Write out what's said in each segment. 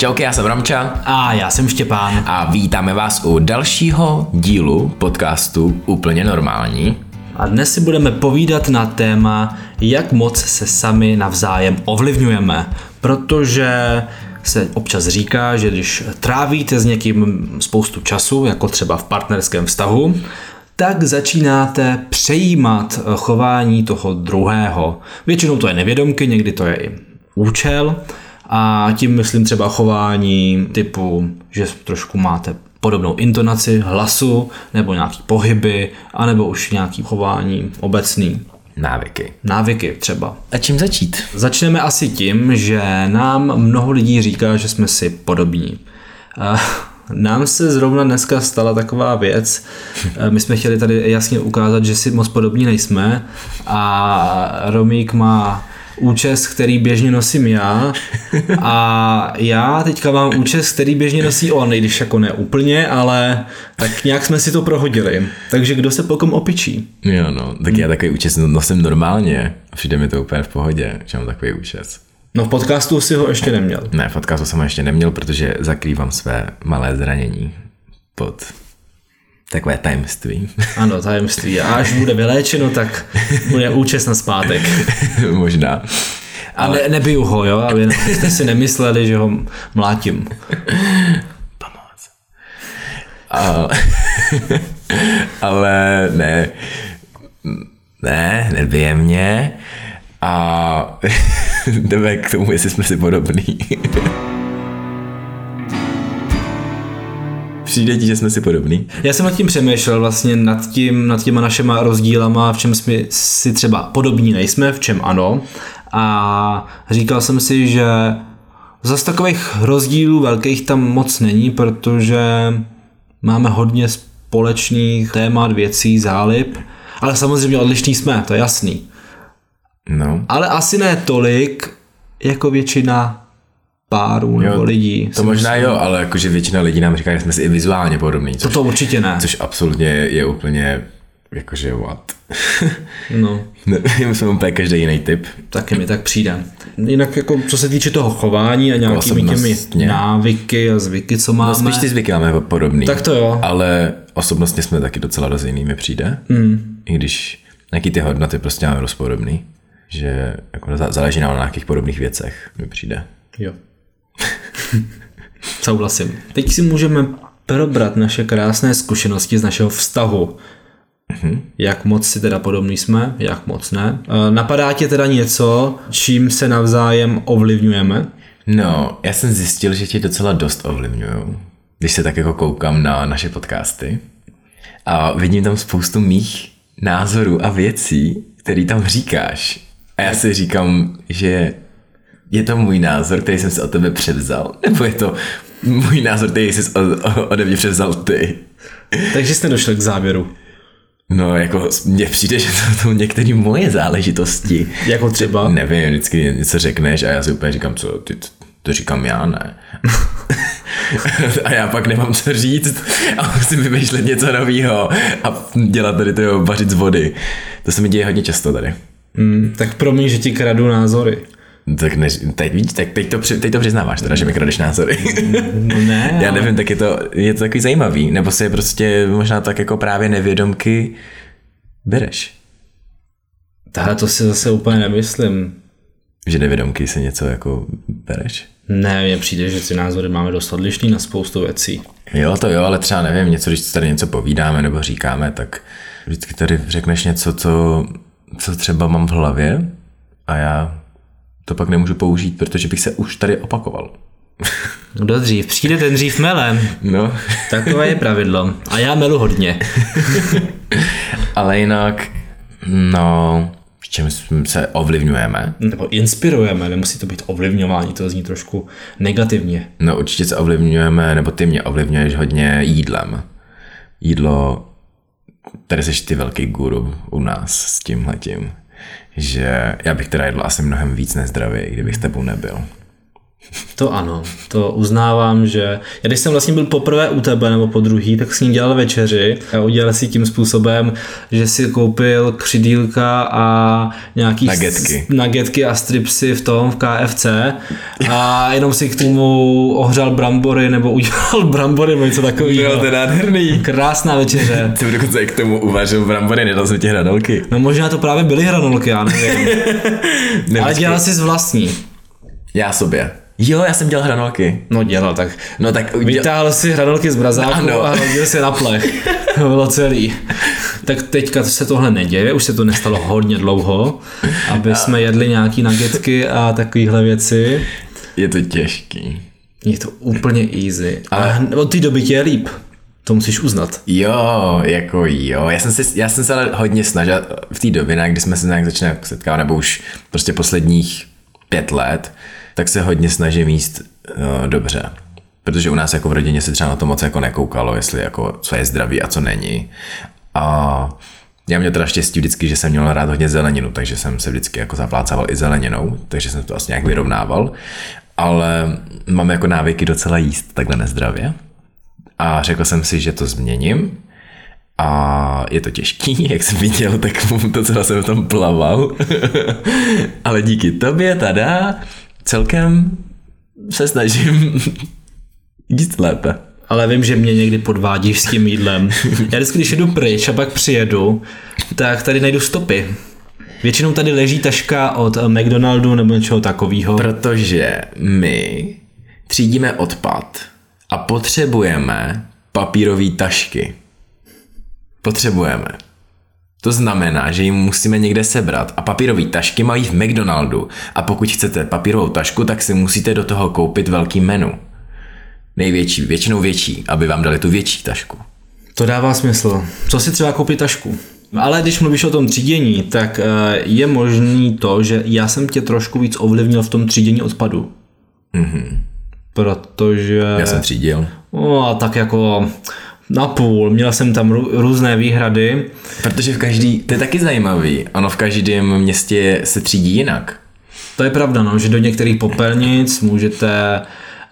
Čauky, já jsem Ramča A já jsem Štěpán. a vítáme vás u dalšího dílu podcastu Úplně normální. A dnes si budeme povídat na téma, jak moc se sami navzájem ovlivňujeme. Protože se občas říká, že když trávíte s někým spoustu času, jako třeba v partnerském vztahu, tak začínáte přejímat chování toho druhého. Většinou to je nevědomky, někdy to je i účel. A tím myslím třeba chování typu, že trošku máte podobnou intonaci hlasu, nebo nějaký pohyby, anebo už nějaký chování obecný. Návyky. Návyky třeba. A čím začít? Začneme asi tím, že nám mnoho lidí říká, že jsme si podobní. A Nám se zrovna dneska stala taková věc. My jsme chtěli tady jasně ukázat, že si moc podobní nejsme a Romík má účes, který běžně nosím já a já teďka mám účes, který běžně nosí on, i když jako ne úplně, ale tak nějak jsme si to prohodili. Takže kdo se pokom opičí? Jo no, tak já takový účes nosím normálně. Přijde mi to úplně v pohodě, že mám takový účes. No v podcastu si ho ještě neměl. Ne, v podcastu jsem ho ještě neměl, protože zakrývám své malé zranění pod takové tajemství. Ano, tajemství. A až bude vyléčeno, tak bude účes na zpátek. Možná. A ne, nebiju ho, jo, aby jste si nemysleli, že ho mlátím. Pomoc. A, ale ne, ne, nebije mě. A jdeme k tomu, jestli jsme si podobní. Přijde ti, že jsme si podobní? Já jsem nad tím přemýšlel vlastně nad, tím, nad těma našima rozdílama, v čem jsme si třeba podobní nejsme, v čem ano. A říkal jsem si, že zase takových rozdílů velkých tam moc není, protože máme hodně společných témat, věcí, zálib, ale samozřejmě odlišní jsme, to je jasný. No. Ale asi ne tolik, jako většina párů nebo lidí. To možná jo, ale jakože většina lidí nám říká, že jsme si i vizuálně podobní. To Což, to určitě ne. což absolutně je úplně jakože what. No, My jsme úplně každý jiný typ. taky mi tak přijde. Jinak jako, co se týče toho chování a nějakými těmi návyky a zvyky, co máme. No spíš ty zvyky máme podobný. Tak to jo. Ale osobnostně jsme taky docela dost jiný, mi přijde. Hmm. I když nějaký ty hodnoty prostě máme dost podobný. Že jako zá- záleží nám na nějakých podobných věcech, mi přijde. Jo. Souhlasím. Teď si můžeme probrat naše krásné zkušenosti z našeho vztahu. Jak moc si teda podobný jsme, jak moc ne. E, Napadá tě teda něco, čím se navzájem ovlivňujeme? No, já jsem zjistil, že tě docela dost ovlivňují, když se tak jako koukám na naše podcasty. A vidím tam spoustu mých názorů a věcí, který tam říkáš. A já si říkám, že je to můj názor, který jsem si od tebe převzal, nebo je to můj názor, který jsi od- ode mě převzal ty. Takže jste došli k závěru. No, jako mně přijde, že to jsou některé moje záležitosti. Jako třeba? Nevím, vždycky něco řekneš a já si úplně říkám, co, ty, to říkám já, ne. a já pak nemám co říct a musím vymýšlet něco nového a dělat tady to vařit z vody. To se mi děje hodně často tady. Hmm, tak promiň, že ti kradu názory. Tak ne, teď, vidíš, tak teď to, při- teď to přiznáváš, teda, že mi kradeš názory. No ne, Já nevím, tak je to, je to takový zajímavý, nebo si je prostě možná tak jako právě nevědomky bereš. Tahle to si zase úplně nemyslím. Že nevědomky si něco jako bereš. Ne, mně přijde, že ty názory máme dost odlišný na spoustu věcí. Jo, to jo, ale třeba nevím, něco, když tady něco povídáme nebo říkáme, tak vždycky tady řekneš něco, co, co třeba mám v hlavě a já to pak nemůžu použít, protože bych se už tady opakoval. Kdo dřív? Přijde ten dřív melem. No, Takové je pravidlo. A já melu hodně. ale jinak, no, v čem se ovlivňujeme? Nebo inspirujeme, nemusí to být ovlivňování, to zní trošku negativně. No určitě se ovlivňujeme, nebo ty mě ovlivňuješ hodně jídlem. Jídlo, tady jsi ty velký guru u nás s tímhletím, že já bych teda jedl asi mnohem víc nezdravě, kdybych s tebou nebyl. To ano, to uznávám, že já když jsem vlastně byl poprvé u tebe nebo po druhý, tak s ním dělal večeři a udělal si tím způsobem, že si koupil křidílka a nějaký Nagetky. s- nagetky a stripsy v tom v KFC a jenom si k tomu ohřál brambory nebo udělal brambory nebo něco takového. je nádherný. Krásná večeře. Ty dokonce k tomu uvařil brambory, nedal jsem ti hranolky. No možná to právě byly hranolky, já nevím. Ale dělal jsi z vlastní. Já sobě. Jo, já jsem dělal hranolky. No dělal, tak No tak udělal... Vytáhl si hranolky z brazáku Ano. a hodil si na plech. To bylo celý. Tak teďka se tohle neděje, už se to nestalo hodně dlouho, aby jsme jedli nějaký nagetky a takovéhle věci. Je to těžký. Je to úplně easy. Ale od té doby tě je líp. To musíš uznat. Jo, jako jo. Já jsem, se, já jsem se ale hodně snažil v té době, ne, kdy jsme se nějak začali setkávat, nebo už prostě posledních pět let, tak se hodně snažím jíst uh, dobře. Protože u nás jako v rodině se třeba na to moc jako nekoukalo, jestli jako co je zdraví a co není. A já měl teda štěstí vždycky, že jsem měl rád hodně zeleninu, takže jsem se vždycky jako zaplácával i zeleninou, takže jsem to vlastně nějak vyrovnával. Ale mám jako návyky docela jíst takhle nezdravě. A řekl jsem si, že to změním. A je to těžký, jak jsem viděl, tak docela jsem v tom plaval. Ale díky tobě, tada, celkem se snažím jíst lépe. Ale vím, že mě někdy podvádíš s tím jídlem. Já vždycky, když jedu pryč a pak přijedu, tak tady najdu stopy. Většinou tady leží taška od eh, McDonaldu nebo něčeho takového. Protože my třídíme odpad a potřebujeme papírové tašky. Potřebujeme. To znamená, že jim musíme někde sebrat a papírové tašky mají v McDonaldu a pokud chcete papírovou tašku, tak si musíte do toho koupit velký menu. Největší, většinou větší, aby vám dali tu větší tašku. To dává smysl. Co si třeba koupit tašku? Ale když mluvíš o tom třídění, tak eh, je možný to, že já jsem tě trošku víc ovlivnil v tom třídění odpadu. Mm-hmm. Protože... Já jsem třídil. No, a tak jako napůl. Měl jsem tam rů, různé výhrady. Protože v každý, to je taky zajímavý, ono v každém městě se třídí jinak. To je pravda, no, že do některých popelnic můžete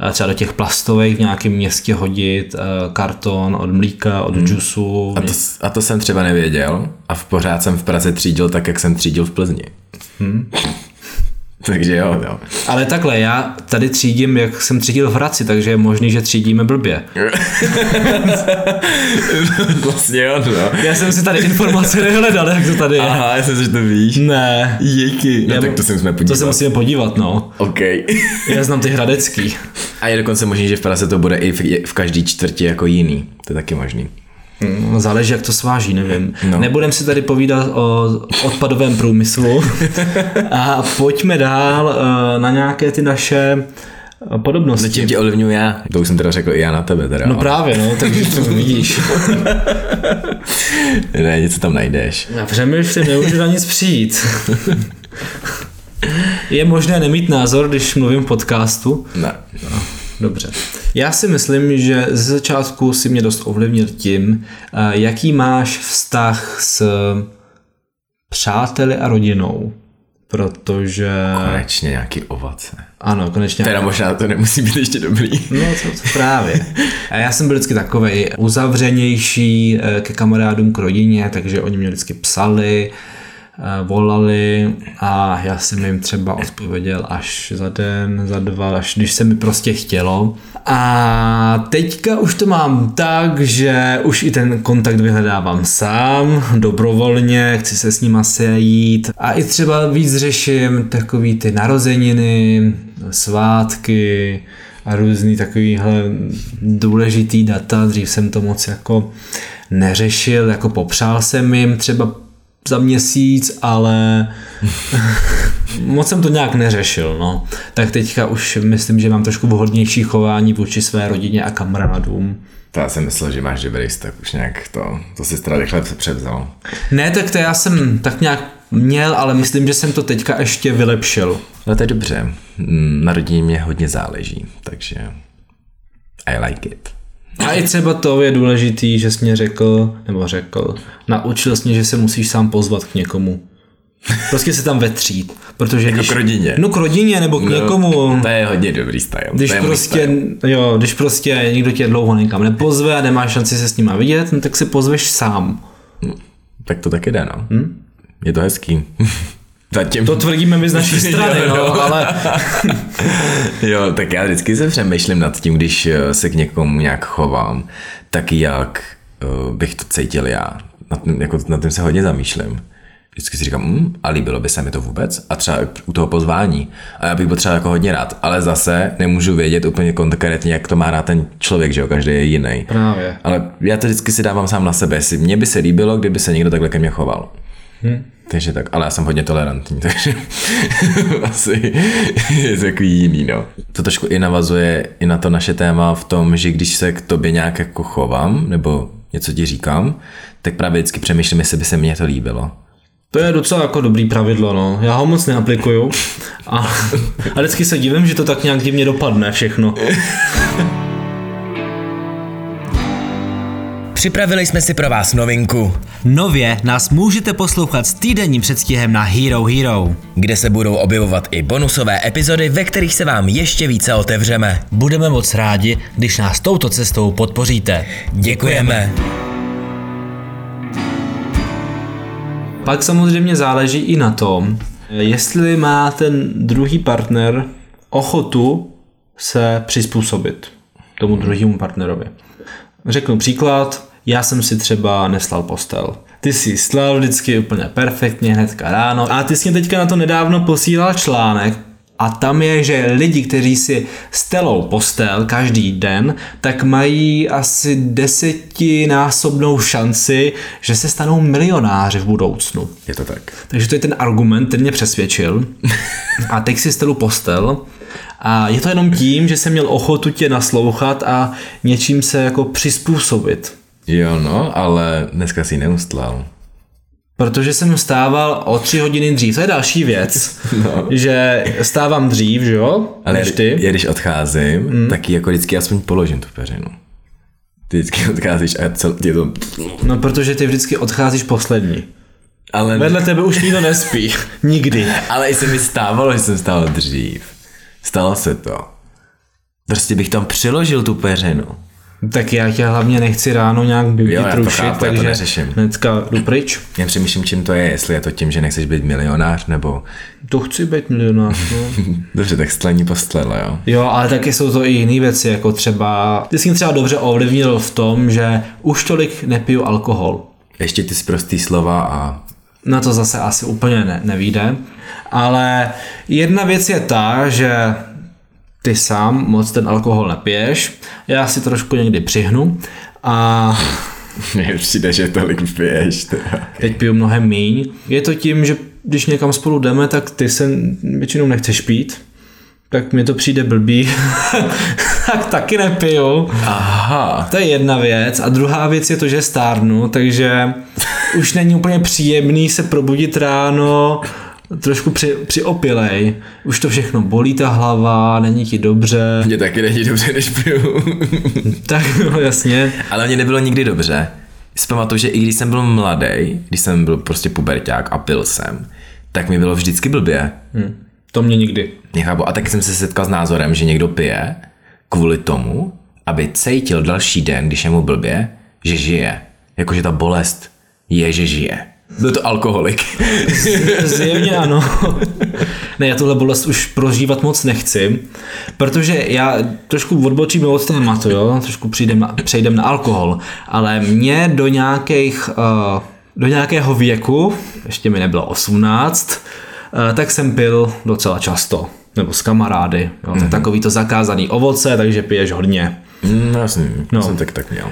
eh, třeba do těch plastových v nějakém městě hodit eh, karton od mlíka, od džusu. A to, a to jsem třeba nevěděl a v pořád jsem v Praze třídil tak, jak jsem třídil v Plzni. Hmm. Takže jo, jo. Ale takhle, já tady třídím, jak jsem třídil v Hradci, takže je možný, že třídíme blbě. vlastně jo, no. Já jsem si tady informace nehledal, jak to tady je. Aha, já jsem si, že to víš. Ne. Díky. No Já- tak to se musíme To podívat. se musíme podívat, no. OK. Já znám ty hradecký. a je dokonce možný, že v Praze to bude i v, v každý čtvrti jako jiný. To je taky možný. No, záleží, jak to sváží, nevím. No. No. Nebudem si tady povídat o odpadovém průmyslu a pojďme dál eh, na nějaké ty naše eh, podobnosti. Zatím tě ovlivňuji já. To už jsem teda řekl i já na tebe teda. No právě, no, takže to vidíš. ne, něco tam najdeš. Já přemýšlím, nemůžu na nic přijít. Je možné nemít názor, když mluvím v podcastu? Ne. Dobře. Já si myslím, že ze začátku si mě dost ovlivnil tím, eh, jaký máš vztah s přáteli a rodinou. Protože... Konečně nějaký ovoce. Ano, konečně. Teda možná to nemusí být ještě dobrý. No to, to právě. A já jsem byl vždycky takovej uzavřenější eh, ke kamarádům, k rodině, takže oni mě vždycky psali, volali a já jsem jim třeba odpověděl až za den, za dva, až když se mi prostě chtělo. A teďka už to mám tak, že už i ten kontakt vyhledávám sám, dobrovolně, chci se s nima sejít a i třeba víc řeším takový ty narozeniny, svátky, a různý takovýhle důležitý data. Dřív jsem to moc jako neřešil, jako popřál jsem jim třeba za měsíc, ale moc jsem to nějak neřešil, no. Tak teďka už myslím, že mám trošku vhodnější chování vůči své rodině a kamarádům. To já jsem myslel, že máš dobrý vztah, už nějak to, to si teda rychle převzal. Ne, tak to já jsem tak nějak měl, ale myslím, že jsem to teďka ještě vylepšil. No to je dobře. Mm, Na rodině mě hodně záleží, takže I like it. A i třeba to je důležitý, že jsi mě řekl, nebo řekl, naučil jsi mě, že se musíš sám pozvat k někomu. Prostě se tam vetřít. Protože Jako když, k rodině. No k rodině nebo k no, někomu. To je hodně dobrý style. Když prostě, style. jo, když prostě někdo tě dlouho někam nepozve a nemáš šanci se s nima vidět, no tak si pozveš sám. Tak to taky jde, no. Hm? Je to hezký. Zatím. To tvrdíme my z naší strany, Jo, jo. no, ale Jo, tak já vždycky se přemýšlím nad tím, když eh, se k někomu nějak chovám, tak jak uh, bych to cítil já. Nad, tím- jako, nad tím se hodně zamýšlím. Vždycky si říkám, hm, a líbilo by se mi to vůbec? A třeba u toho pozvání. A já bych byl třeba jako hodně rád, ale zase nemůžu vědět úplně konkrétně, jak to má rád ten člověk, že jo, každý je jiný. právě. Ale já to vždycky si dávám sám na sebe, jestli mně by se líbilo, kdyby se někdo takhle ke mně choval. Hmm. Takže tak, ale já jsem hodně tolerantní, takže asi je to takový jiný, no. To trošku i navazuje i na to naše téma v tom, že když se k tobě nějak jako chovám, nebo něco ti říkám, tak právě vždycky přemýšlím, jestli by se mně to líbilo. To je docela jako dobrý pravidlo, no. Já ho moc neaplikuju. A, a vždycky se divím, že to tak nějak divně dopadne všechno. Připravili jsme si pro vás novinku, Nově nás můžete poslouchat s týdenním předstihem na Hero Hero. kde se budou objevovat i bonusové epizody, ve kterých se vám ještě více otevřeme. Budeme moc rádi, když nás touto cestou podpoříte. Děkujeme. Pak samozřejmě záleží i na tom, jestli má ten druhý partner ochotu se přizpůsobit tomu druhému partnerovi. Řeknu příklad, já jsem si třeba neslal postel. Ty jsi slal vždycky úplně perfektně hnedka ráno a ty jsi mě teďka na to nedávno posílal článek a tam je, že lidi, kteří si stelou postel každý den, tak mají asi desetinásobnou šanci, že se stanou milionáři v budoucnu. Je to tak. Takže to je ten argument, ten mě přesvědčil. A teď si stelu postel. A je to jenom tím, že jsem měl ochotu tě naslouchat a něčím se jako přizpůsobit. Jo, no, ale dneska si ji neustlal. Protože jsem vstával o tři hodiny dřív. To je další věc. No. Že stávám dřív, že jo? Ale než ty. já když odcházím, mm. tak ji jako vždycky aspoň položím tu peřinu. Ty vždycky odcházíš a cel, je to... No protože ty vždycky odcházíš poslední. Ale, Vedle tebe už nikdo nespí. Nikdy. ale i se mi stávalo, že jsem stával dřív. Stalo se to. Prostě bych tam přiložil tu peřinu. Tak já tě hlavně nechci ráno nějak vytrušit, já to takže neřeším. hnedka jdu pryč. Já přemýšlím, čím to je, jestli je to tím, že nechceš být milionář, nebo... To chci být milionář, no. Dobře, tak stlení postlele, jo. Jo, ale taky jsou to i jiné věci, jako třeba, ty jsi třeba dobře ovlivnil v tom, že už tolik nepiju alkohol. Ještě ty zprostý slova a... Na to zase asi úplně ne, nevíde. Ale jedna věc je ta, že ty sám moc ten alkohol nepiješ, já si trošku někdy přihnu a Mně přijde, že tolik piješ, teda. teď piju mnohem míň. Je to tím, že když někam spolu jdeme, tak ty se většinou nechceš pít, tak mi to přijde blbý, tak taky nepiju. Aha. To je jedna věc. A druhá věc je to, že stárnu, takže už není úplně příjemný se probudit ráno trošku při, přiopilej. Už to všechno bolí ta hlava, není ti dobře. Mně taky není dobře, než piju. Tak no, jasně. Ale mě nebylo nikdy dobře. Si pamatuju, že i když jsem byl mladý, když jsem byl prostě puberták a pil jsem, tak mi bylo vždycky blbě. Hm. To mě nikdy. Nechápu. A taky jsem se setkal s názorem, že někdo pije kvůli tomu, aby cítil další den, když je mu blbě, že žije. Jakože ta bolest je, že žije. Byl to alkoholik. Zjevně ano. ne, já tuhle bolest už prožívat moc nechci, protože já trošku odbočím od tématu, jo? trošku přijdem přejdem na alkohol, ale mě do nějakých, uh, do nějakého věku, ještě mi nebylo 18, uh, tak jsem pil docela často, nebo s kamarády, jo? Mm-hmm. takový to zakázaný ovoce, takže piješ hodně. Mm, jasně, no. jsem tak tak měl.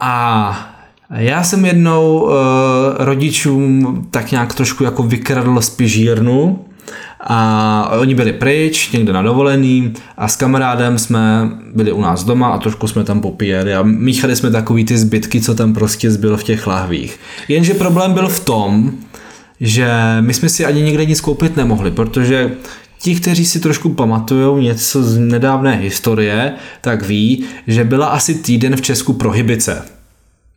A já jsem jednou uh, rodičům tak nějak trošku jako vykradl z pižírnu a oni byli pryč, někde na dovolený a s kamarádem jsme byli u nás doma a trošku jsme tam popíjeli a míchali jsme takový ty zbytky, co tam prostě zbylo v těch lahvích. Jenže problém byl v tom, že my jsme si ani nikde nic koupit nemohli, protože ti, kteří si trošku pamatují něco z nedávné historie, tak ví, že byla asi týden v Česku prohibice,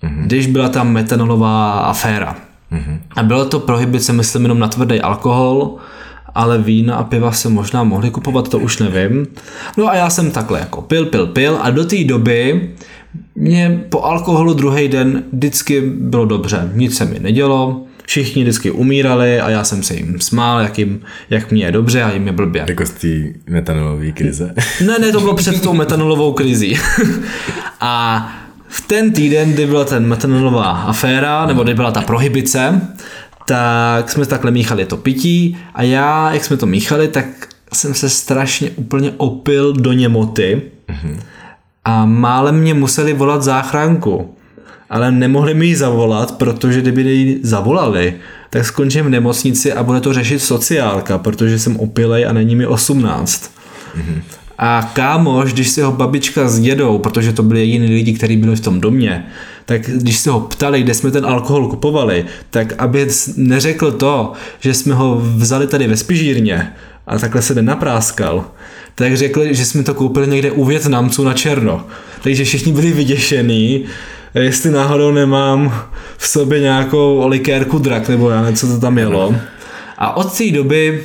mm-hmm. když byla tam metanolová aféra. Mm-hmm. A bylo to prohibice, myslím, jenom na tvrdý alkohol, ale vína a piva se možná mohli kupovat, to už nevím. No a já jsem takhle jako pil, pil, pil a do té doby mě po alkoholu druhý den vždycky bylo dobře, nic se mi nedělo, všichni vždycky umírali a já jsem se jim smál, jak, jim, jak mě je dobře a jim je blbě. Jako z té metanolové krize. Ne, ne, to bylo před tou metanolovou krizí. a v ten týden, kdy byla ten metanolová aféra, nebo kdy byla ta prohibice, tak jsme takhle míchali to pití a já, jak jsme to míchali, tak jsem se strašně úplně opil do němoty a málem mě museli volat záchranku. Ale nemohli mi ji zavolat, protože kdyby ji zavolali, tak skončím v nemocnici a bude to řešit sociálka, protože jsem opilej a není mi 18. A kámoš, když se ho babička s dědou, protože to byli jiní lidi, kteří byli v tom domě, tak když se ho ptali, kde jsme ten alkohol kupovali, tak aby neřekl to, že jsme ho vzali tady ve spižírně a takhle se nenapráskal, tak řekli, že jsme to koupili někde u Větnamců na černo. Takže všichni byli vyděšení, jestli náhodou nemám v sobě nějakou likérku drak, nebo já nevím, co to tam jelo. A od té doby,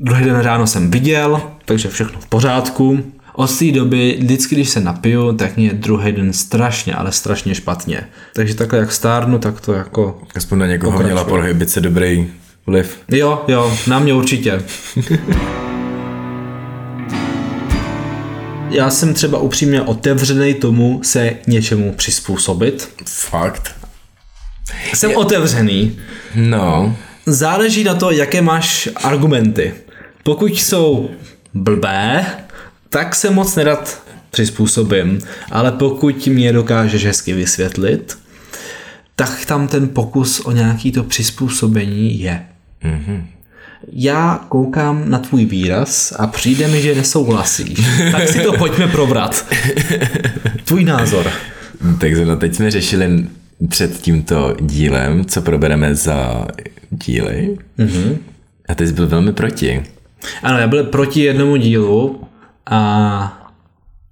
druhý den ráno jsem viděl, takže všechno v pořádku. Od té doby, vždycky, když se napiju, tak mě je druhý den strašně, ale strašně špatně. Takže takhle jak stárnu, tak to jako... Aspoň na někoho Pokračuj. měla prohibice dobrý vliv. Jo, jo, na mě určitě. Já jsem třeba upřímně otevřený tomu se něčemu přizpůsobit. Fakt? Jsem otevřený. No, Záleží na to, jaké máš argumenty. Pokud jsou blbé, tak se moc nedat přizpůsobím. Ale pokud mě dokážeš hezky vysvětlit, tak tam ten pokus o nějaký to přizpůsobení je. Mm-hmm. Já koukám na tvůj výraz a přijde mi, že nesouhlasíš. Tak si to pojďme probrat. Tvůj názor. takže no teď jsme řešili před tímto dílem, co probereme za díly. Mm-hmm. A ty jsi byl velmi proti. Ano, já byl proti jednomu dílu a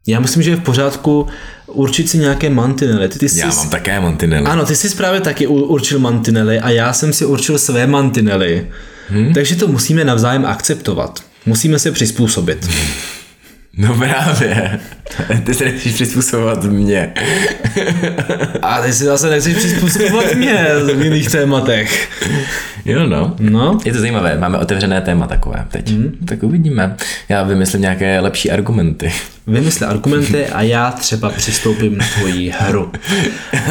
já myslím, že je v pořádku určit si nějaké mantinely. Ty, ty jsi, Já mám také mantinely. Ano, ty jsi právě taky určil mantinely a já jsem si určil své mantinely. Hmm? Takže to musíme navzájem akceptovat. Musíme se přizpůsobit. No právě. Ty se nechceš přizpůsobovat mě. A ty si zase nechceš přizpůsobovat mě v jiných tématech. Jo no. No, Je to zajímavé, máme otevřené téma takové teď. Hmm. Tak uvidíme. Já vymyslím nějaké lepší argumenty. vymysli argumenty a já třeba přistoupím na tvoji hru.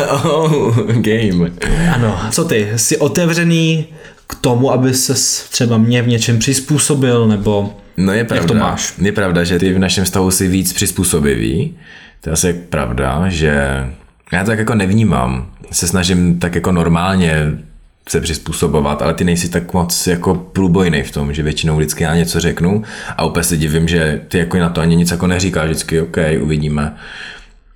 oh, game. Ano, co ty? Jsi otevřený k tomu, aby se třeba mě v něčem přizpůsobil, nebo No je pravda. to máš? Je pravda, že ty v našem vztahu si víc přizpůsobivý. To je asi pravda, že já to tak jako nevnímám. Se snažím tak jako normálně se přizpůsobovat, ale ty nejsi tak moc jako průbojný v tom, že většinou vždycky já něco řeknu a úplně se divím, že ty jako na to ani nic jako neříkáš, vždycky OK, uvidíme.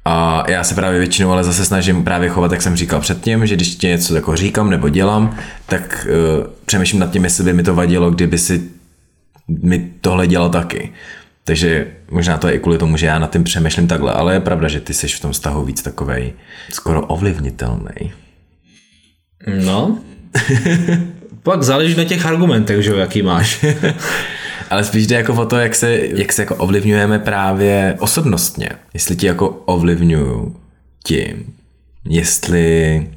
A já se právě většinou ale zase snažím právě chovat, jak jsem říkal předtím, že když ti něco jako říkám nebo dělám, tak uh, přemýšlím nad tím, jestli by mi to vadilo, kdyby si mi tohle dělal taky. Takže možná to je i kvůli tomu, že já nad tím přemýšlím takhle, ale je pravda, že ty jsi v tom vztahu víc takovej skoro ovlivnitelný. No. Pak záleží na těch argumentech, že jo, jaký máš. Ale spíš jde jako o to, jak se, jak se jako ovlivňujeme právě osobnostně. Jestli ti jako ovlivňuju tím, jestli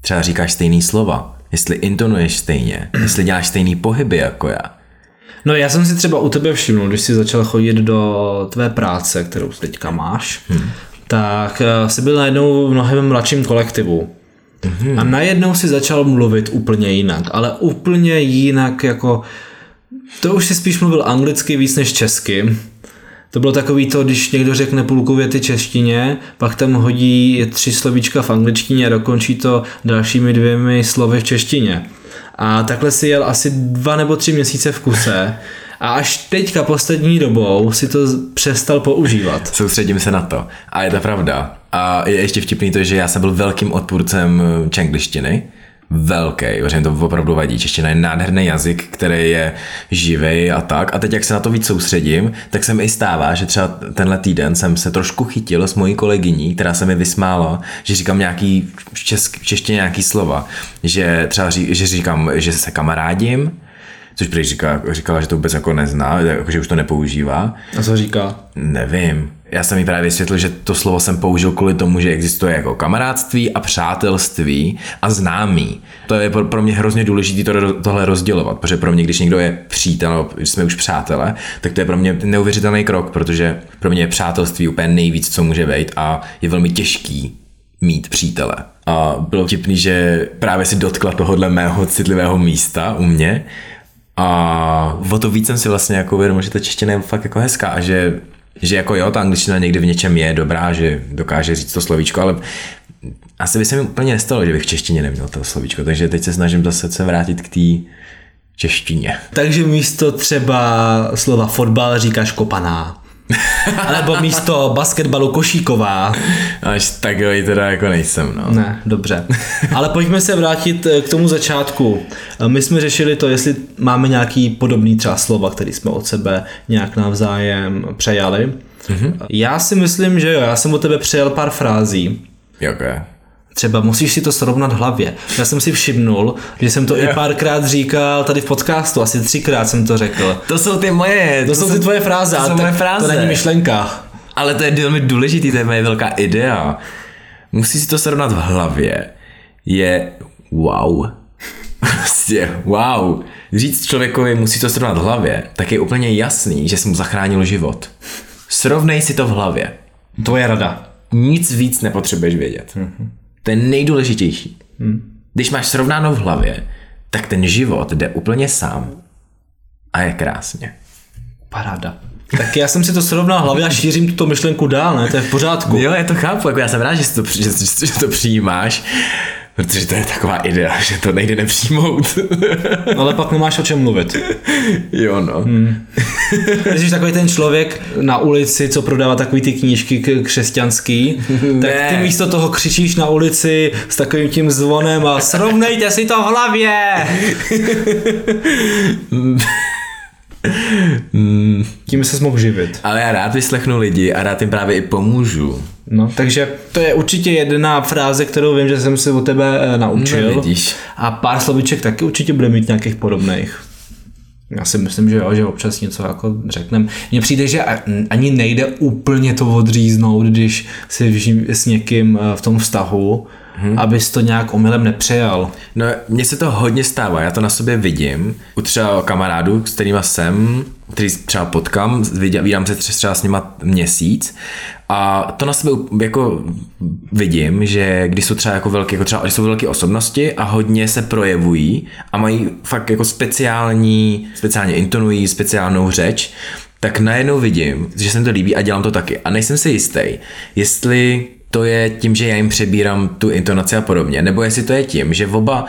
třeba říkáš stejný slova, jestli intonuješ stejně, jestli děláš stejný pohyby jako já. No já jsem si třeba u tebe všiml, když jsi začal chodit do tvé práce, kterou teďka máš, hmm. tak eh, jsi byl najednou v mnohem mladším kolektivu. Hmm. A najednou si začal mluvit úplně jinak, ale úplně jinak jako... To už si spíš mluvil anglicky víc než česky. To bylo takový to, když někdo řekne půlku věty češtině, pak tam hodí tři slovíčka v angličtině a dokončí to dalšími dvěmi slovy v češtině. A takhle si jel asi dva nebo tři měsíce v kuse a až teďka poslední dobou si to přestal používat. Soustředím se na to. A je to pravda. A je ještě vtipný to, že já jsem byl velkým odpůrcem čenglištiny. Velký, protože to opravdu vadí. Čeština je nádherný jazyk, který je živý a tak. A teď, jak se na to víc soustředím, tak se mi i stává, že třeba tenhle týden jsem se trošku chytil s mojí kolegyní, která se mi vysmála, že říkám nějaký v, česk, v češtině nějaký slova, že třeba ří, že říkám, že se kamarádím, což prý říká, říkala, že to vůbec jako nezná, jako, že už to nepoužívá. A co říká? Nevím. Já jsem jí právě vysvětlil, že to slovo jsem použil kvůli tomu, že existuje jako kamarádství a přátelství a známí. To je pro, mě hrozně důležité to, tohle rozdělovat, protože pro mě, když někdo je přítel, nebo když jsme už přátelé, tak to je pro mě neuvěřitelný krok, protože pro mě je přátelství úplně nejvíc, co může být a je velmi těžký mít přítele. A bylo vtipný, že právě si dotkla tohohle mého citlivého místa u mě a o to víc jsem si vlastně jako uvědomil, že ta čeština je fakt jako hezká a že, že jako jo, ta angličtina někdy v něčem je dobrá, že dokáže říct to slovíčko, ale asi by se mi úplně nestalo, že bych v češtině neměl to slovíčko, takže teď se snažím zase se vrátit k té češtině. Takže místo třeba slova fotbal říkáš kopaná. Nebo místo basketbalu košíková. Až takový teda jako nejsem, no. Ne, dobře. Ale pojďme se vrátit eh, k tomu začátku. Eh, My jsme řešili to, jestli máme nějaký podobný třeba slova, který jsme od sebe nějak navzájem přejali. Mm-hmm. Já si myslím, že jo, já jsem od tebe přejel pár frází. Jak je? Třeba musíš si to srovnat v hlavě. Já jsem si všimnul, že jsem to i párkrát říkal tady v podcastu, asi třikrát jsem to řekl. To jsou ty moje. To jsou ty tvoje fráze, to jsou to, moje fráze. to není myšlenka. Ale to je velmi důležitý, to je moje velká idea. Musí si to srovnat v hlavě. Je wow. Prostě wow. Říct člověkovi, musí to srovnat v hlavě, tak je úplně jasný, že jsi mu zachránil život. Srovnej si to v hlavě. Tvoje rada. Nic víc nepotřebuješ vědět. Mm-hmm. To je nejdůležitější. Mm. Když máš srovnáno v hlavě, tak ten život jde úplně sám. A je krásně. Paráda. Tak já jsem si to srovnal hlavě a šířím tuto myšlenku dál, ne? To je v pořádku. Jo, já to chápu, jako já jsem rád, že, to, že, že to přijímáš, protože to je taková idea, že to nejde nepřijmout. Ale pak nemáš o čem mluvit. jo, no. Hmm. Když jsi takový ten člověk na ulici, co prodává takový ty knížky křesťanský, tak ty Ne. místo toho křičíš na ulici s takovým tím zvonem a srovnejte si to v hlavě! Tím se mohl živit. Ale já rád vyslechnu lidi a rád jim právě i pomůžu. No, takže to je určitě jedna fráze, kterou vím, že jsem si od tebe eh, naučil. No, vidíš. A pár slovíček taky určitě bude mít nějakých podobných. Já si myslím, že jo, že občas něco jako řekneme. Mně přijde, že ani nejde úplně to odříznout, když si s někým eh, v tom vztahu, hmm. abys to nějak omylem nepřejal. No, mně se to hodně stává, já to na sobě vidím. U třeba kamarádů, s kterýma jsem, který třeba potkám, vidím, se třeba s nima měsíc a to na sebe jako vidím, že když jsou třeba jako velké, jako třeba, jsou velké osobnosti a hodně se projevují a mají fakt jako speciální, speciálně intonují speciálnou řeč, tak najednou vidím, že se mi to líbí a dělám to taky. A nejsem si jistý, jestli to je tím, že já jim přebírám tu intonaci a podobně, nebo jestli to je tím, že oba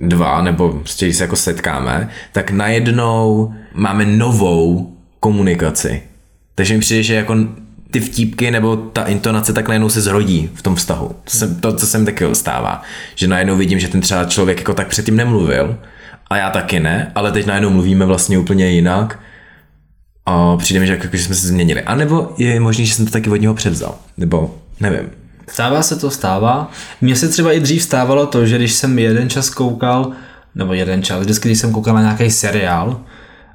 dva, nebo prostě když se jako setkáme, tak najednou máme novou komunikaci. Takže mi přijde, že jako ty vtípky nebo ta intonace tak najednou se zrodí v tom vztahu. To, se, to co se mi taky stává. Že najednou vidím, že ten třeba člověk jako tak předtím nemluvil a já taky ne, ale teď najednou mluvíme vlastně úplně jinak a přijde mi, že, jako, že jsme se změnili. A nebo je možný, že jsem to taky od něho převzal. Nebo nevím. Stává se to, stává. Mně se třeba i dřív stávalo to, že když jsem jeden čas koukal, nebo jeden čas, vždycky, když jsem koukal na nějaký seriál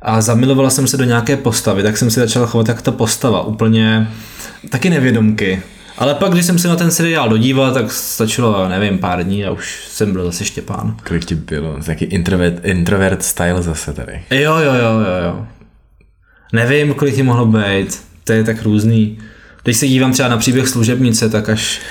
a zamilovala jsem se do nějaké postavy, tak jsem si začal chovat jak ta postava, úplně taky nevědomky. Ale pak, když jsem se na ten seriál dodíval, tak stačilo, nevím, pár dní a už jsem byl zase Štěpán. Kolik ti bylo? Taký introvert, introvert style zase tady. Jo, jo, jo, jo, jo. Nevím, kolik ti mohlo být. To je tak různý. Když se dívám třeba na příběh služebnice, tak až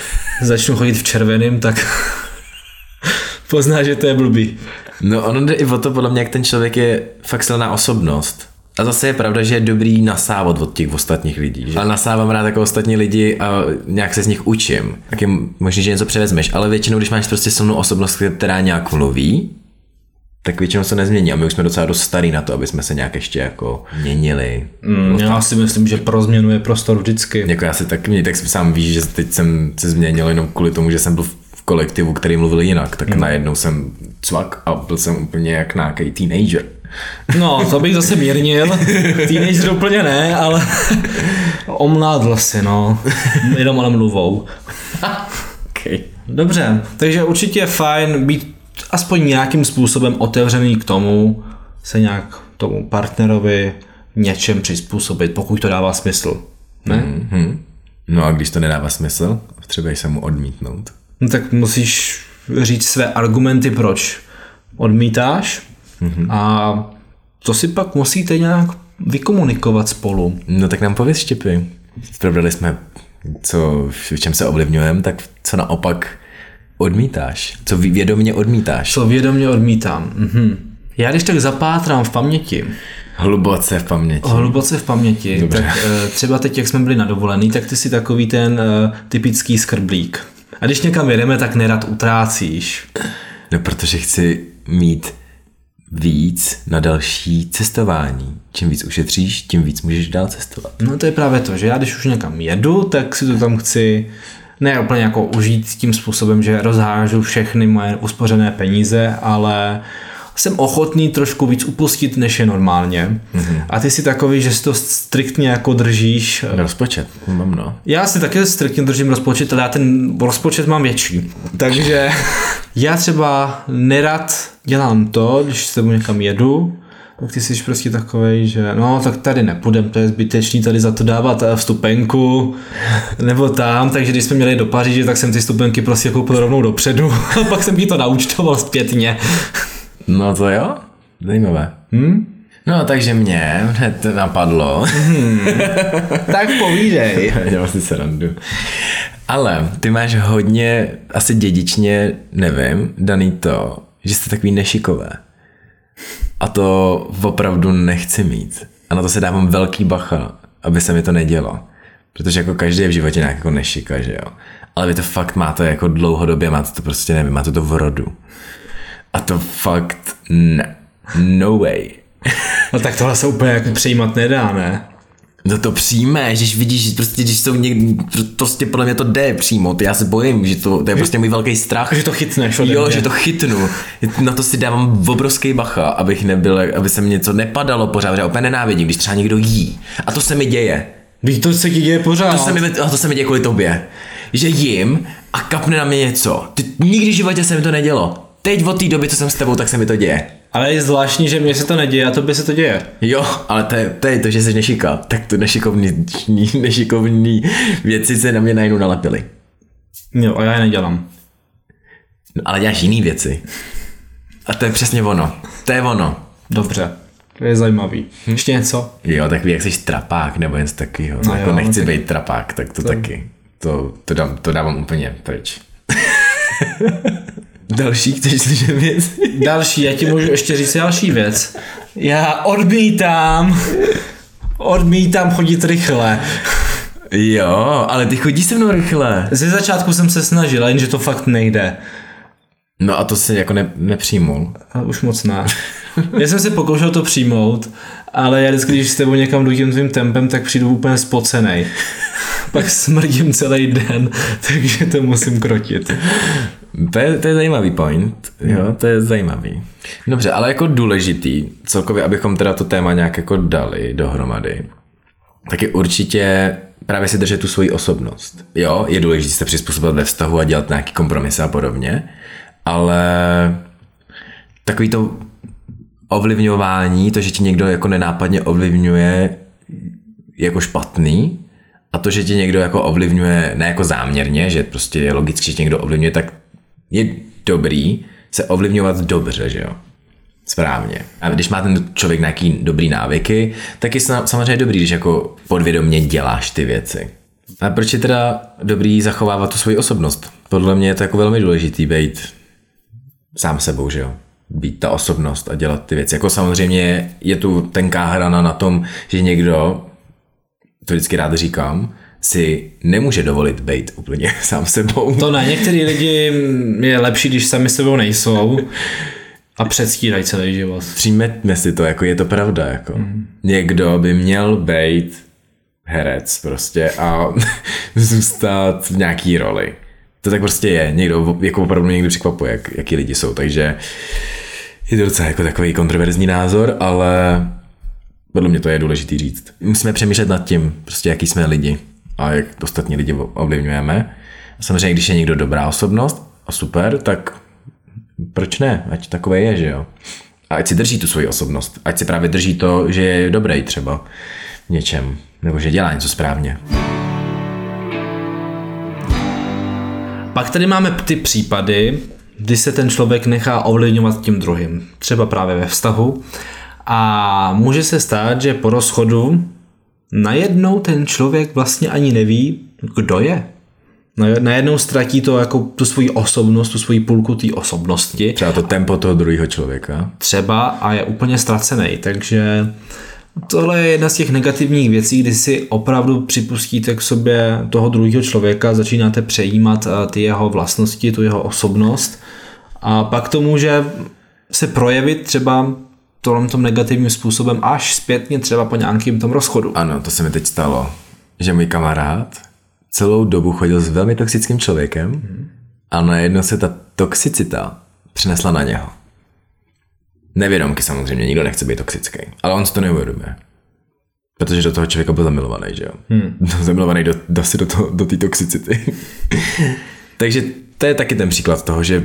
začnu chodit v červeném, tak pozná, že to je blbý. No ono jde i o to, podle mě, jak ten člověk je fakt silná osobnost. A zase je pravda, že je dobrý nasávat od těch ostatních lidí. Že? Ale nasávám rád jako ostatní lidi a nějak se z nich učím. Tak je možný, že něco převezmeš, ale většinou, když máš prostě silnou osobnost, která nějak mluví, tak většinou se nezmění a my už jsme docela dost starý na to, aby jsme se nějak ještě jako měnili. Mm, já si myslím, že pro změnu je prostor vždycky. Jako já si tak, mě tak sám víš, že teď jsem se změnil jenom kvůli tomu, že jsem byl v kolektivu, který mluvil jinak, tak najednou jsem cvak a byl jsem úplně jak nějaký teenager. No, to bych zase mírnil. Teenager úplně ne, ale omládl si, no. Jenom ale mluvou. Okay. Dobře, takže určitě je fajn být aspoň nějakým způsobem otevřený k tomu, se nějak tomu partnerovi něčem přizpůsobit, pokud to dává smysl. Ne? Mm-hmm. No a když to nedává smysl, třeba se mu odmítnout. No tak musíš říct své argumenty, proč odmítáš mm-hmm. a to si pak musíte nějak vykomunikovat spolu. No tak nám pověz, Štěpy. Probrali jsme, co, v čem se ovlivňujeme, tak co naopak odmítáš? Co vědomě odmítáš? Co vědomě odmítám. Mhm. Já když tak zapátrám v paměti, Hluboce v paměti. hluboce v paměti, Dobře. tak eh, třeba teď, jak jsme byli na dovolený, tak ty jsi takový ten eh, typický skrblík. A když někam jedeme, tak nerad utrácíš. No protože chci mít víc na další cestování. Čím víc ušetříš, tím víc můžeš dál cestovat. No to je právě to, že já když už někam jedu, tak si to tam chci ne úplně jako užít tím způsobem, že rozhážu všechny moje uspořené peníze, ale jsem ochotný trošku víc upustit, než je normálně. Mm-hmm. A ty si takový, že si to striktně jako držíš. Rozpočet, mám no. Já si taky striktně držím rozpočet, ale já ten rozpočet mám větší. Takže já třeba nerad dělám to, když s tebou někam jedu, tak ty jsi prostě takovej, že no tak tady nepůjdem, to je zbytečný tady za to dávat eh, vstupenku, nebo tam, takže když jsme měli do Paříže, tak jsem ty vstupenky prostě koupil rovnou dopředu a pak jsem ti to naučtoval zpětně. No to jo, zajímavé. Hm? No takže mě hned napadlo. Tak povídej. Dělám si srandu. Ale ty máš hodně, asi dědičně, nevím, daný to, že jste takový nešikové. A to opravdu nechci mít. A na to se dávám velký bacha, aby se mi to nedělo. Protože jako každý je v životě nějak jako nešika, že jo. Ale vy to fakt máte jako dlouhodobě, máte to prostě, nevím, máte to v rodu. A to fakt ne. No way. No tak tohle se úplně jako přijímat nedá, ne? No to přijmeš, když vidíš, prostě, když jsou někdy, prostě podle mě to jde přijmout, já se bojím, že to, to je prostě můj velký strach. Že to chytneš ode Jo, mě. že to chytnu. Na to si dávám obrovský bacha, abych nebyl, aby se mi něco nepadalo pořád, já úplně nenávidím, když třeba někdo jí. A to se mi děje. Víš, to se ti děje pořád. To se mi, a to se mi děje kvůli tobě. Že jím a kapne na mě něco. Ty, nikdy v životě se mi to nedělo. Teď od té doby, co jsem s tebou, tak se mi to děje. Ale je zvláštní, že mně se to neděje a tobě se to děje. Jo, ale to je, to, je to že jsi nešika. Tak to nešikovný, nešikovný věci se na mě najednou nalepily. Jo, a já je nedělám. No, ale děláš jiný věci. A to je přesně ono. To je ono. Dobře. To je zajímavý. Ještě něco? Jo, takový jak jsi trapák nebo něco takového. No No jako jo, nechci tak- být trapák, tak to, taky. To, to, dám, to dávám úplně pryč. Další, chceš slyšet věc? Další, já ti můžu ještě říct další věc. Já odmítám, odmítám chodit rychle. Jo, ale ty chodíš se mnou rychle. Ze začátku jsem se snažil, jenže to fakt nejde. No a to si jako ne, nepřijmul. A už moc ne. Já jsem se pokoušel to přijmout, ale já vždycky, když s tebou někam jdu tím tvým tempem, tak přijdu úplně spocenej. Pak smrdím celý den, takže to musím krotit. To je, to je zajímavý point, jo, to je zajímavý. Dobře, ale jako důležitý, celkově, abychom teda to téma nějak jako dali dohromady, tak je určitě právě si držet tu svoji osobnost. Jo, je důležité se přizpůsobit ve vztahu a dělat nějaký kompromisy a podobně, ale takový to ovlivňování, to, že ti někdo jako nenápadně ovlivňuje, je jako špatný, a to, že tě někdo jako ovlivňuje, ne jako záměrně, že prostě je logicky, že tě někdo ovlivňuje, tak je dobrý se ovlivňovat dobře, že jo? Správně. A když má ten člověk nějaký dobrý návyky, tak je sa- samozřejmě dobrý, když jako podvědomě děláš ty věci. A proč je teda dobrý zachovávat tu svoji osobnost? Podle mě je to jako velmi důležitý být sám sebou, že jo? Být ta osobnost a dělat ty věci. Jako samozřejmě je tu tenká hrana na tom, že někdo, to vždycky rád říkám, si nemůže dovolit být úplně sám sebou. To ne, některý lidi je lepší, když sami sebou nejsou a předstírají celý život. Přijměme si to, jako je to pravda, jako. Mm. Někdo by měl být herec prostě a zůstat v nějaký roli. To tak prostě je. Někdo jako opravdu někdy překvapuje, jak, jaký lidi jsou, takže je to docela jako takový kontroverzní názor, ale podle mě to je důležitý říct. Musíme přemýšlet nad tím, prostě jaký jsme lidi a jak ostatní lidi ovlivňujeme. Samozřejmě, když je někdo dobrá osobnost a super, tak proč ne? Ať takové je, že jo? A ať si drží tu svoji osobnost. Ať si právě drží to, že je dobrý třeba v něčem. Nebo že dělá něco správně. Pak tady máme ty případy, kdy se ten člověk nechá ovlivňovat tím druhým. Třeba právě ve vztahu. A může se stát, že po rozchodu najednou ten člověk vlastně ani neví, kdo je. Najednou ztratí to jako tu svoji osobnost, tu svoji půlku té osobnosti. Třeba to tempo toho druhého člověka. Třeba a je úplně ztracený, takže tohle je jedna z těch negativních věcí, kdy si opravdu připustíte k sobě toho druhého člověka, začínáte přejímat eh, ty jeho vlastnosti, tu jeho osobnost a pak to může se projevit třeba tom, tom negativním způsobem až zpětně třeba po nějakým tom rozchodu. Ano, to se mi teď stalo, že můj kamarád celou dobu chodil s velmi toxickým člověkem a najednou se ta toxicita přinesla na něho. Nevědomky samozřejmě, nikdo nechce být toxický, ale on si to neuvědomuje. Protože do toho člověka byl zamilovaný, že jo? Hmm. zamilovaný do, do, do, do, do té toxicity. Takže to je taky ten příklad toho, že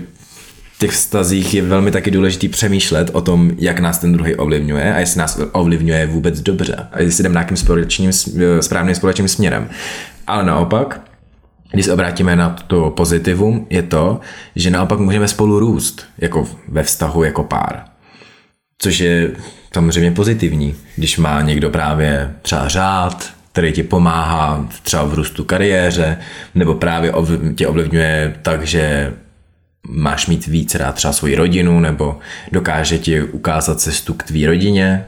těch vztazích je velmi taky důležitý přemýšlet o tom, jak nás ten druhý ovlivňuje a jestli nás ovlivňuje vůbec dobře a jestli jdeme nějakým společným, správným společným směrem. Ale naopak, když se obrátíme na to pozitivum, je to, že naopak můžeme spolu růst, jako ve vztahu jako pár. Což je samozřejmě pozitivní, když má někdo právě třeba řád, který ti pomáhá třeba v růstu kariéře, nebo právě tě ovlivňuje tak, že máš mít víc rád třeba svoji rodinu, nebo dokáže ti ukázat cestu k tvý rodině.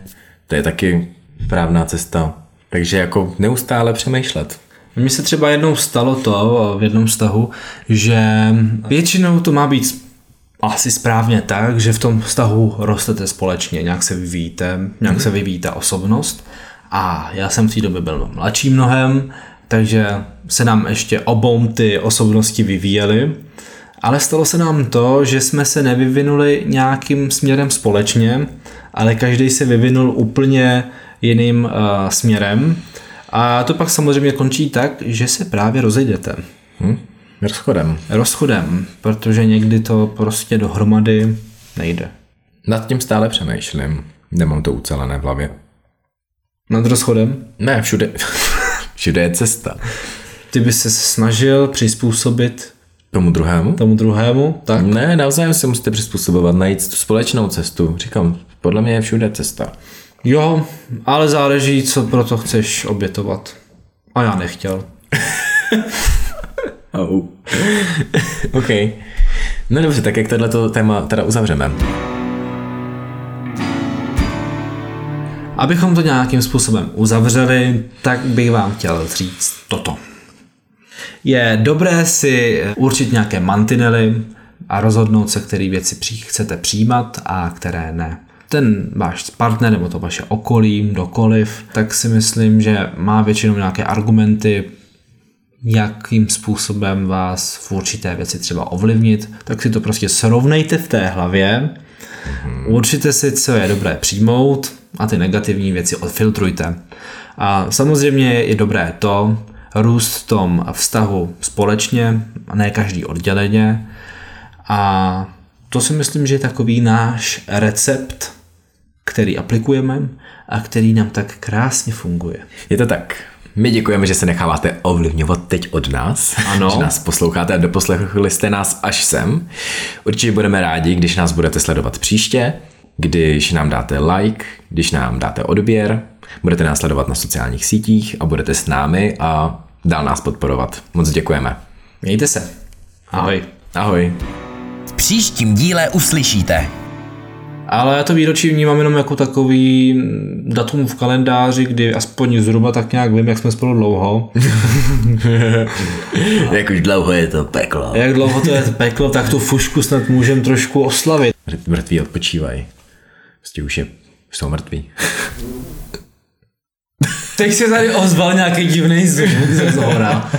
To je taky správná cesta. Takže jako neustále přemýšlet. Mně se třeba jednou stalo to v jednom vztahu, že většinou to má být asi správně tak, že v tom vztahu rostete společně, nějak se vyvíjíte, nějak se vyvíjí ta osobnost. A já jsem v té době byl mladší mnohem, takže se nám ještě obou ty osobnosti vyvíjely. Ale stalo se nám to, že jsme se nevyvinuli nějakým směrem společně, ale každý se vyvinul úplně jiným uh, směrem. A to pak samozřejmě končí tak, že se právě rozejdete. Hm? Rozchodem. Rozchodem, protože někdy to prostě dohromady nejde. Nad tím stále přemýšlím. Nemám to ucelené v hlavě. Nad rozchodem? Ne, všude. všude je cesta. Ty bys se snažil přizpůsobit Tomu druhému? Tomu druhému, tak? Ne, navzájem se musíte přizpůsobovat, najít tu společnou cestu. Říkám, podle mě je všude cesta. Jo, ale záleží, co pro to chceš obětovat. A já nechtěl. oh. OK. No dobře, tak jak tohleto téma teda uzavřeme? Abychom to nějakým způsobem uzavřeli, tak bych vám chtěl říct toto. Je dobré si určit nějaké mantinely a rozhodnout se, které věci chcete přijímat a které ne. Ten váš partner nebo to vaše okolí, dokoliv, tak si myslím, že má většinou nějaké argumenty, jakým způsobem vás v určité věci třeba ovlivnit, tak si to prostě srovnejte v té hlavě, určite si, co je dobré přijmout a ty negativní věci odfiltrujte. A samozřejmě je dobré to, růst v tom vztahu společně, a ne každý odděleně. A to si myslím, že je takový náš recept který aplikujeme a který nám tak krásně funguje. Je to tak. My děkujeme, že se necháváte ovlivňovat teď od nás. Ano. Že nás posloucháte a doposlechli jste nás až sem. Určitě budeme rádi, když nás budete sledovat příště, když nám dáte like, když nám dáte odběr, budete nás sledovat na sociálních sítích a budete s námi a dál nás podporovat. Moc děkujeme. Mějte se. Ahoj. Ahoj. V příštím díle uslyšíte. Ale já to výročí vnímám jenom jako takový datum v kalendáři, kdy aspoň zhruba tak nějak vím, jak jsme spolu dlouho. jak už dlouho je to peklo. Jak dlouho to je peklo, tak tu fušku snad můžeme trošku oslavit. Mrtví odpočívají. Prostě už je, už jsou mrtví. Teď se tady ozval nějaký divný zvuk ze zhora.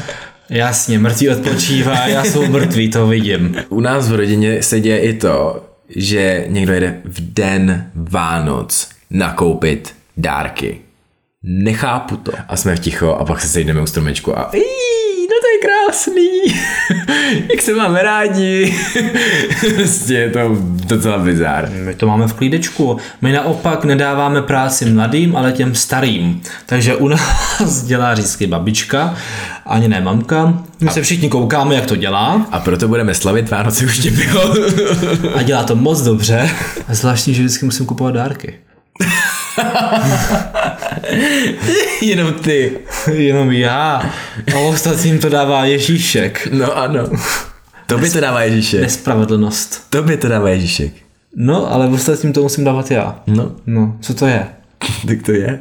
Jasně, mrtví odpočívá, já jsou mrtví, to vidím. U nás v rodině se děje i to, že někdo jede v den Vánoc nakoupit dárky. Nechápu to. A jsme v ticho a pak se sejdeme u stromečku a "Jí, no to je krásný, jak se máme rádi. prostě je to docela bizár. My to máme v klídečku. My naopak nedáváme práci mladým, ale těm starým. Takže u nás dělá vždycky babička, ani ne mamka. My se všichni koukáme, jak to dělá. A proto budeme slavit Vánoce už bylo. A dělá to moc dobře. A zvláštní, že vždycky musím kupovat dárky. Jenom ty. Jenom já. A ostatním to dává Ježíšek. No ano. To by to dává Ježíšek. Nespravedlnost. To by to dává Ježíšek. No, ale ostatním to musím dávat já. No, No, co to je? tak to je.